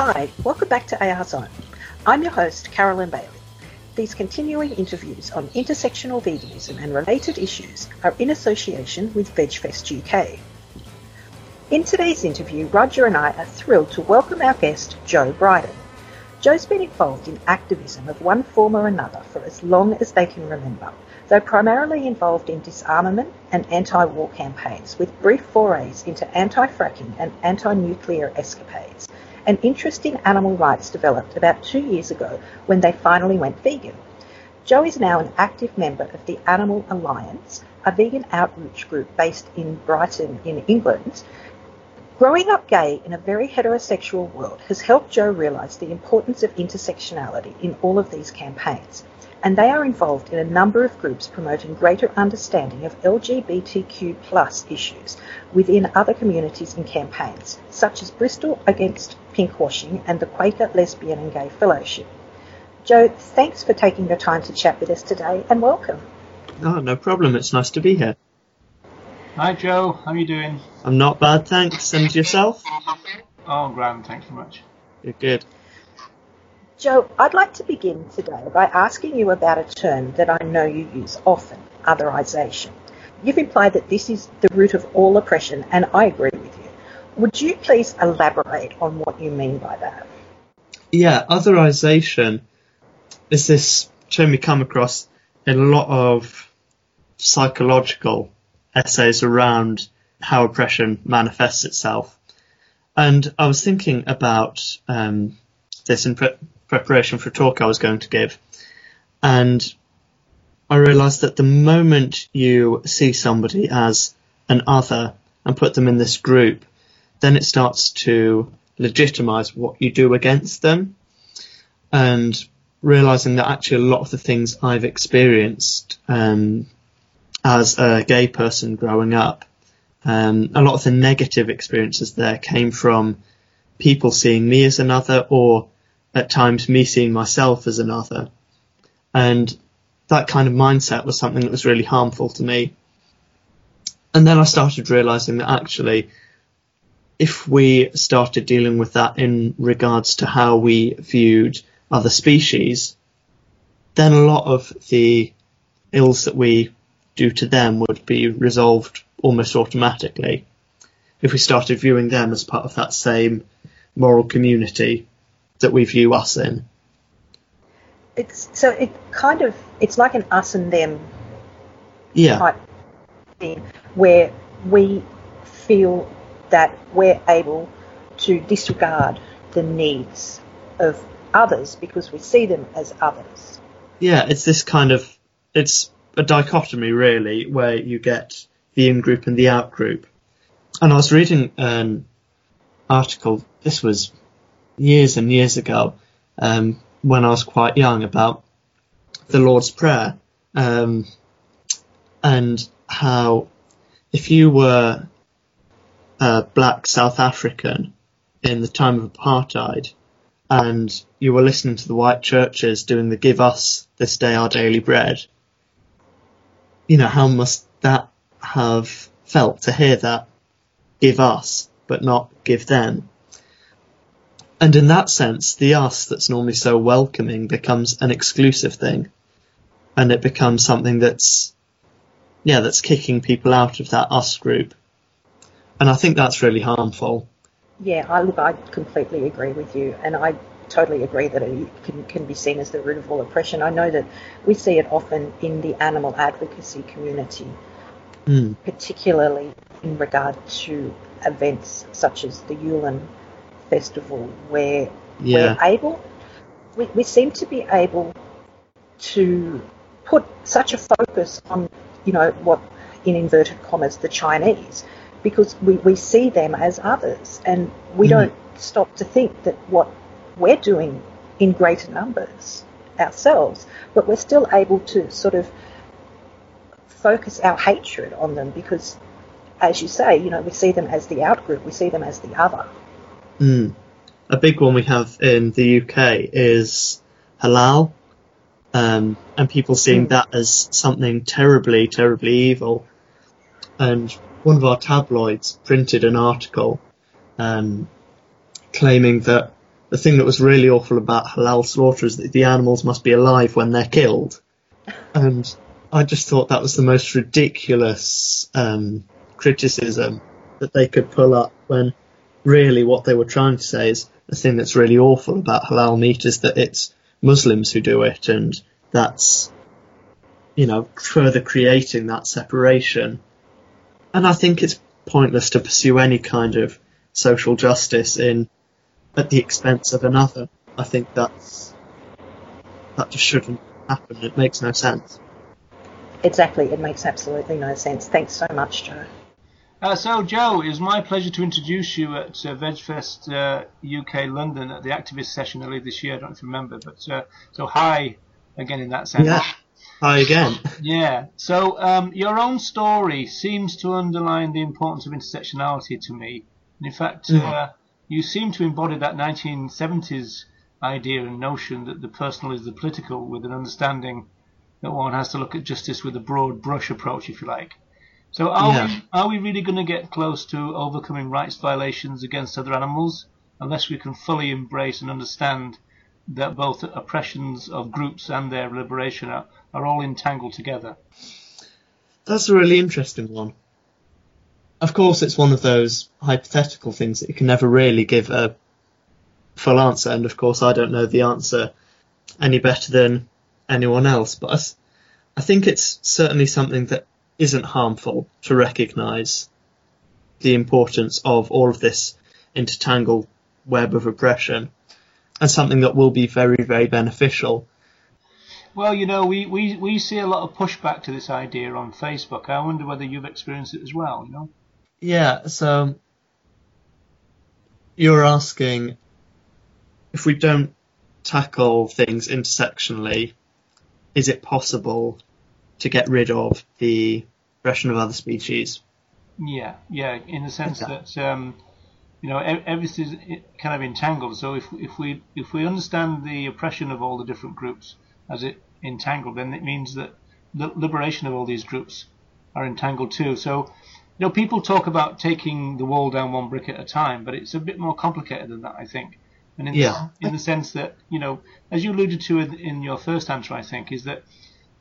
Hi, welcome back to AR Zone. I'm your host, Carolyn Bailey. These continuing interviews on intersectional veganism and related issues are in association with VegFest UK. In today's interview, Roger and I are thrilled to welcome our guest, Joe Bryden. Joe's been involved in activism of one form or another for as long as they can remember, though primarily involved in disarmament and anti-war campaigns with brief forays into anti-fracking and anti-nuclear escapades. An interest in animal rights developed about two years ago when they finally went vegan. Joe is now an active member of the Animal Alliance, a vegan outreach group based in Brighton in England Growing up gay in a very heterosexual world has helped Joe realise the importance of intersectionality in all of these campaigns, and they are involved in a number of groups promoting greater understanding of LGBTQ issues within other communities and campaigns, such as Bristol Against Pinkwashing and the Quaker Lesbian and Gay Fellowship. Joe, thanks for taking the time to chat with us today and welcome. Oh, no problem. It's nice to be here. Hi Joe, how are you doing? I'm not bad, thanks. And yourself? Oh, grand, thanks so much. You're good. Joe, I'd like to begin today by asking you about a term that I know you use often, otherization. You've implied that this is the root of all oppression, and I agree with you. Would you please elaborate on what you mean by that? Yeah, otherization is this term we come across in a lot of psychological essays around how oppression manifests itself. And I was thinking about um, this in pre- preparation for a talk I was going to give. And I realised that the moment you see somebody as an other and put them in this group, then it starts to legitimise what you do against them. And realising that actually a lot of the things I've experienced um, as a gay person growing up, um, a lot of the negative experiences there came from people seeing me as another or at times me seeing myself as another. And that kind of mindset was something that was really harmful to me. And then I started realizing that actually, if we started dealing with that in regards to how we viewed other species, then a lot of the ills that we do to them would be resolved almost automatically if we started viewing them as part of that same moral community that we view us in. It's so it kind of it's like an us and them yeah. type thing where we feel that we're able to disregard the needs of others because we see them as others. Yeah, it's this kind of it's a dichotomy really where you get the in group and the out group. And I was reading an article, this was years and years ago, um, when I was quite young about the Lord's Prayer, um, and how if you were a black South African in the time of apartheid and you were listening to the white churches doing the give us this day our daily bread, you know, how must that have felt to hear that give us, but not give them? And in that sense, the us that's normally so welcoming becomes an exclusive thing. And it becomes something that's, yeah, that's kicking people out of that us group. And I think that's really harmful. Yeah, I look, I completely agree with you. And I totally agree that it can, can be seen as the root of all oppression. I know that we see it often in the animal advocacy community, mm. particularly in regard to events such as the Yulin Festival, where yeah. we're able, we, we seem to be able to put such a focus on, you know, what in inverted commas the Chinese, because we, we see them as others and we mm. don't stop to think that what we're doing in greater numbers ourselves, but we're still able to sort of focus our hatred on them because, as you say, you know, we see them as the outgroup, we see them as the other. Mm. A big one we have in the UK is halal, um, and people seeing mm. that as something terribly, terribly evil. And one of our tabloids printed an article um, claiming that the thing that was really awful about halal slaughter is that the animals must be alive when they're killed. And I just thought that was the most ridiculous um, criticism that they could pull up when really what they were trying to say is the thing that's really awful about halal meat is that it's Muslims who do it and that's, you know, further creating that separation. And I think it's pointless to pursue any kind of social justice in at the expense of another. I think that's that just shouldn't happen. It makes no sense. Exactly, it makes absolutely no sense. Thanks so much, Joe. Uh, so, Joe, it was my pleasure to introduce you at uh, VegFest uh, UK London at the activist session earlier this year. I don't know if you remember, but uh, so hi again in that sense. Yeah. Hi again. Yeah. So, um, your own story seems to underline the importance of intersectionality to me. And in fact, uh, you seem to embody that 1970s idea and notion that the personal is the political, with an understanding that one has to look at justice with a broad brush approach, if you like. So are Yeah. we are we really going to get close to overcoming rights violations against other animals unless we can fully embrace and understand that both oppressions of groups and their liberation are, are all entangled together? That's a really interesting one. Of course, it's one of those hypothetical things that you can never really give a full answer, and of course, I don't know the answer any better than anyone else, but I think it's certainly something that isn't harmful to recognise the importance of all of this intertangled web of oppression, and something that will be very, very beneficial. Well, you know, we, we, we see a lot of pushback to this idea on Facebook. I wonder whether you've experienced it as well, you know? Yeah, so you're asking if we don't tackle things intersectionally, is it possible to get rid of the oppression of other species? Yeah, yeah, in the sense Okay. that um, you know ev- everything's kind of entangled. So if if we if we understand the oppression of all the different groups as it entangled, then it means that the liberation of all these groups are entangled too. So you know people talk about taking the wall down one brick at a time, but it's a bit more complicated than that, I think. And in Yeah. the, in the sense that you know, as you alluded to in, in your first answer, I think is that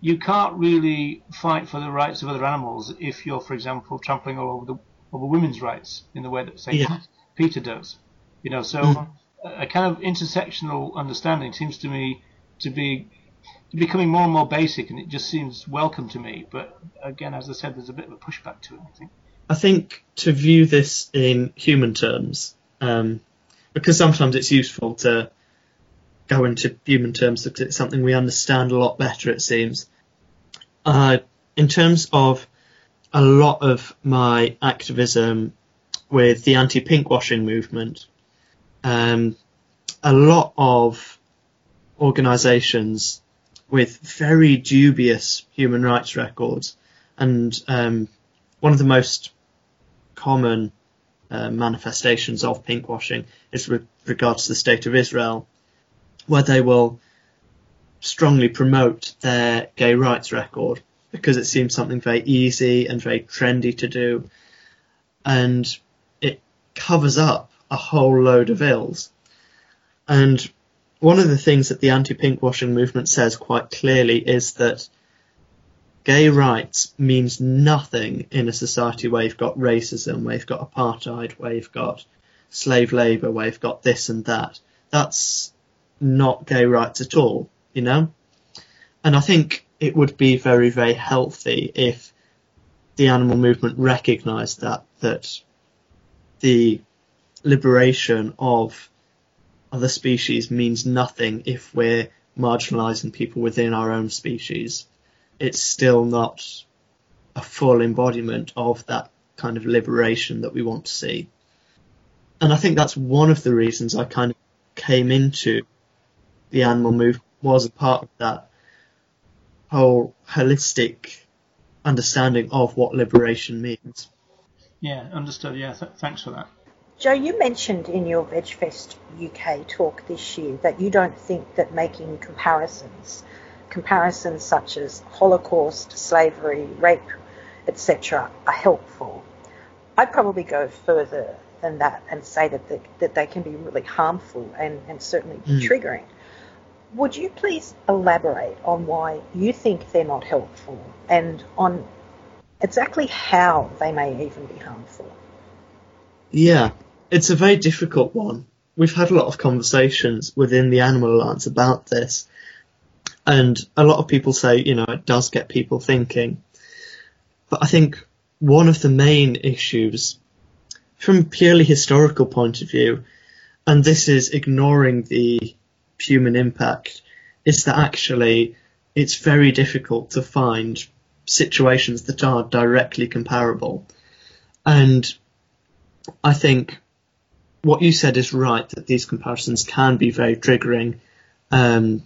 you can't really fight for the rights of other animals if you're, for example, trampling all over the over women's rights in the way that Saint Yeah. PETA does. You know, so a, a kind of intersectional understanding seems to me to be becoming more and more basic, and it just seems welcome to me. But again, as I said, there's a bit of a pushback to it. I think. I think to view this in human terms, um, because sometimes it's useful to go into human terms because it's something we understand a lot better, it seems. Uh, in terms of a lot of my activism with the anti-pinkwashing movement, um, a lot of organisations with very dubious human rights records, and um, one of the most common uh, manifestations of pinkwashing is with regards to the state of Israel, where they will strongly promote their gay rights record because it seems something very easy and very trendy to do, and covers up a whole load of ills. And one of the things that the anti-pinkwashing movement says quite clearly is that gay rights means nothing in a society where you've got racism, where you've got apartheid, where you've got slave labour, where you've got this and that. That's not gay rights at all, you know? And I think it would be very, very healthy if the animal movement recognised that, that the liberation of other species means nothing if we're marginalising people within our own species. It's still not a full embodiment of that kind of liberation that we want to see. And I think that's one of the reasons I kind of came into the animal movement was a part of that whole holistic understanding of what liberation means. Yeah, understood. Yeah, th- thanks for that. Joe, you mentioned in your VegFest UK talk this year that you don't think that making comparisons, comparisons such as Holocaust, slavery, rape, etc., are helpful. I'd probably go further than that and say that they, that they can be really harmful and, and certainly mm. triggering. Would you please elaborate on why you think they're not helpful and on exactly how they may even be harmful? Yeah, it's a very difficult one. We've had a lot of conversations within the Animal Alliance about this, and a lot of people say, you know, it does get people thinking. But I think one of the main issues, from a purely historical point of view, and this is ignoring the human impact, is that actually it's very difficult to find situations that are directly comparable. And I think what you said is right that these comparisons can be very triggering. Um,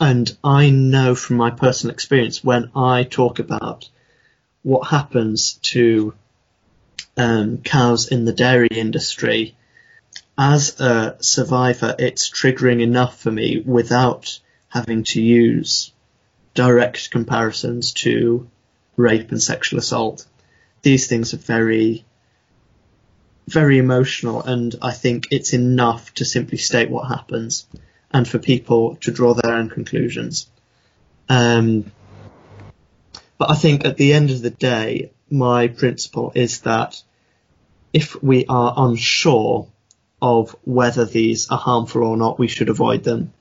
and I know from my personal experience when I talk about what happens to um, cows in the dairy industry, as a survivor, it's triggering enough for me without having to use direct comparisons to rape and sexual assault. These things are very very emotional, and I think it's enough to simply state what happens and for people to draw their own conclusions. Um, but I think at the end of the day, my principle is that if we are unsure of whether these are harmful or not, we should avoid them.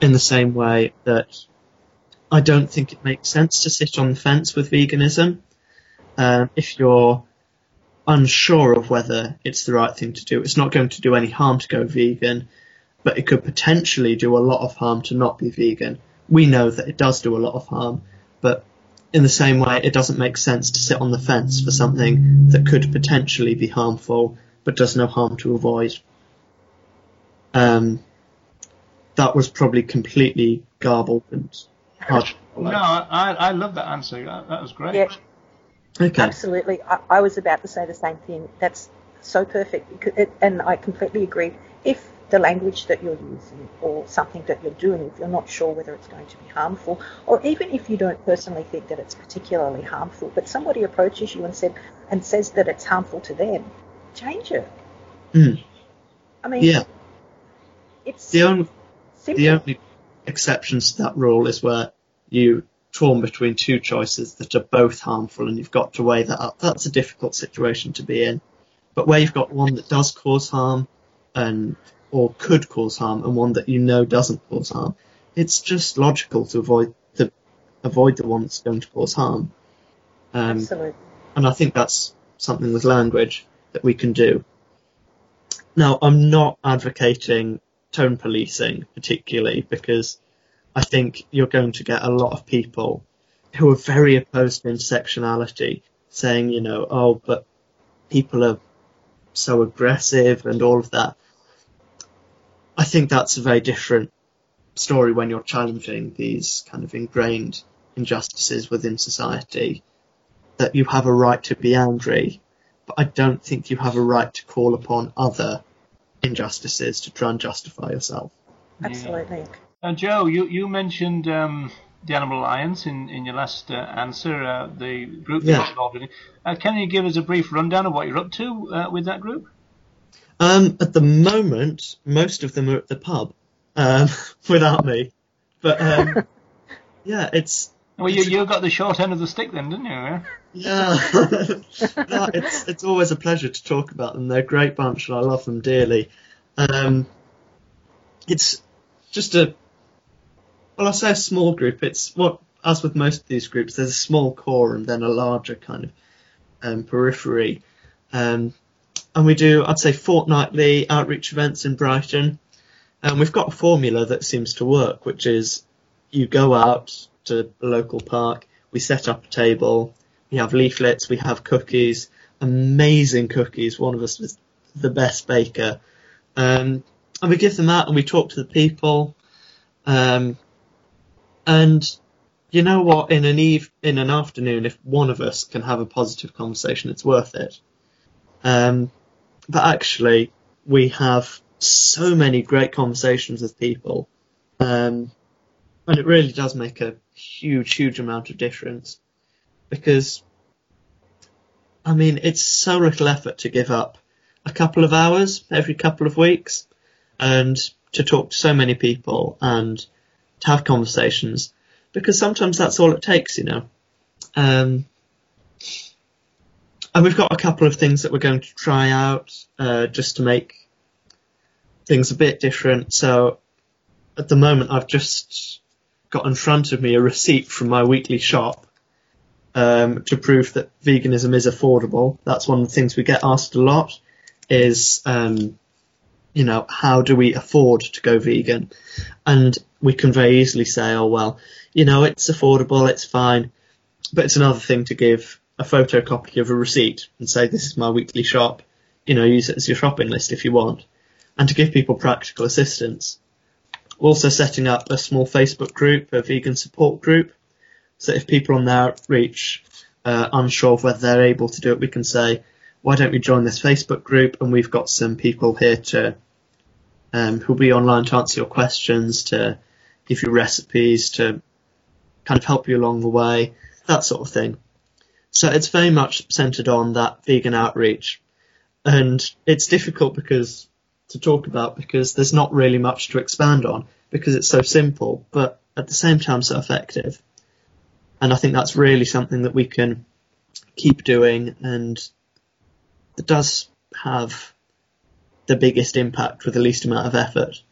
In the same way that I don't think it makes sense to sit on the fence with veganism. Um, if you're unsure of whether it's the right thing to do. It's not going to do any harm to go vegan, but it could potentially do a lot of harm to not be vegan. We know that it does do a lot of harm, but in the same way, it doesn't make sense to sit on the fence for something that could potentially be harmful, but does no harm to avoid. Um, that was probably completely garbled and hard. No, I, I love that answer. That, that was great. Yeah. Okay. Absolutely. I, I, was about to say the same thing. That's so perfect. It, and I completely agree. If the language that you're using or something that you're doing, if you're not sure whether it's going to be harmful, or even if you don't personally think that it's particularly harmful, but somebody approaches you and said and says that it's harmful to them, change it. Mm. I mean, yeah. It's the only simple. the only exceptions to that rule is where you torn between two choices that are both harmful and you've got to weigh that up. That's a difficult situation to be in. But where you've got one that does cause harm and or could cause harm and one that you know doesn't cause harm, it's just logical to avoid the avoid the one that's going to cause harm. Um, Absolutely. And I think that's something with language that we can do. Now, I'm not advocating tone policing particularly because I think you're going to get a lot of people who are very opposed to intersectionality saying, you know, oh, but people are so aggressive and all of that. I think that's a very different story when you're challenging these kind of ingrained injustices within society. That you have a right to be angry, but I don't think you have a right to call upon other injustices to try and justify yourself. Absolutely. Uh, Joe, you, you mentioned um, the Animal Alliance in, in your last uh, answer, uh, the group yeah. you're involved in. Uh, can you give us a brief rundown of what you're up to uh, with that group? Um, at the moment, most of them are at the pub um, without me. But um, yeah, it's. Well, you you got the short end of the stick then, didn't you? Yeah, no, it's it's always a pleasure to talk about them. They're a great bunch, and I love them dearly. Um, it's just a well, I say a small group. It's what, as with most of these groups, there's a small core and then a larger kind of um, periphery. Um, and we do, I'd say, fortnightly outreach events in Brighton. And we've got a formula that seems to work, which is you go out to a local park, we set up a table, we have leaflets, we have cookies, amazing cookies. One of us was the best baker. Um, and we give them out and we talk to the people. Um, and you know what? In an eve, in an afternoon, if one of us can have a positive conversation, it's worth it. Um, but actually, we have so many great conversations with people, um, and it really does make a huge, huge amount of difference. Because, I mean, it's so little effort to give up a couple of hours every couple of weeks and to talk to so many people and to have conversations because sometimes that's all it takes, you know. Um, and we've got a couple of things that we're going to try out uh, just to make things a bit different. So at the moment, I've just got in front of me a receipt from my weekly shop um, to prove that veganism is affordable. That's one of the things we get asked a lot is, um, you know, how do we afford to go vegan? And we can very easily say, oh, well, you know, it's affordable, it's fine. But it's another thing to give a photocopy of a receipt and say, this is my weekly shop. You know, use it as your shopping list if you want. And to give people practical assistance. Also setting up a small Facebook group, a vegan support group. So if people on there reach uh, unsure of whether they're able to do it, we can say, why don't we join this Facebook group? And we've got some people here to, um, who'll be online to answer your questions, to give you recipes, to kind of help you along the way, that sort of thing. So it's very much centered on that vegan outreach. And it's difficult because to talk about because there's not really much to expand on because it's so simple, but at the same time so effective. And I think that's really something that we can keep doing and that does have the biggest impact with the least amount of effort.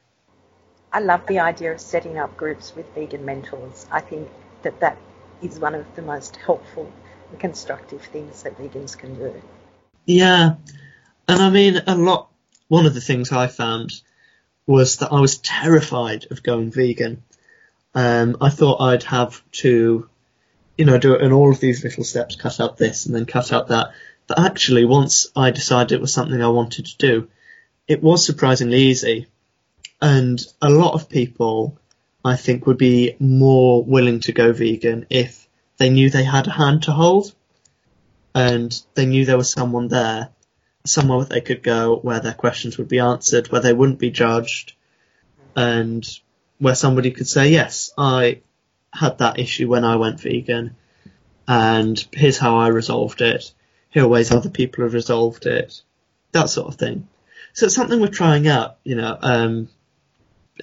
I love the idea of setting up groups with vegan mentors. I think that that is one of the most helpful and constructive things that vegans can do. Yeah, and I mean, a lot. One of the things I found was that I was terrified of going vegan. Um, I thought I'd have to, you know, do it in all of these little steps, cut out this and then cut out that. But actually, once I decided it was something I wanted to do, it was surprisingly easy. And a lot of people I think would be more willing to go vegan if they knew they had a hand to hold and they knew there was someone there, somewhere where they could go where their questions would be answered, where they wouldn't be judged, and where somebody could say, yes, I had that issue when I went vegan, and here's how I resolved it. Here are ways other people have resolved it. That sort of thing. So it's something we're trying out, you know, um,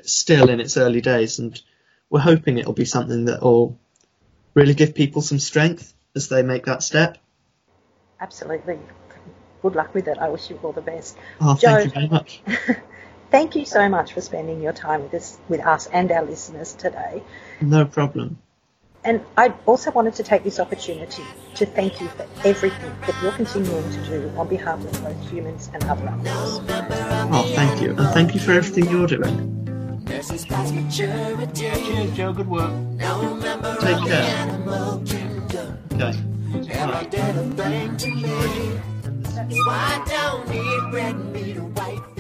still in its early days, and we're hoping it'll be something that will really give people some strength as they make that step. Absolutely. Good luck with it. I wish you all the best. Oh, Joe, thank you very much. thank you so much for spending your time with us, with us and our listeners today. No problem. And I also wanted to take this opportunity to thank you for everything that you're continuing to do on behalf of both humans and other animals. Oh, thank you. And thank you for everything you're doing. Cheers, Joe. Good work. Now Take care. Okay. Why don't eat red meat or whitefish?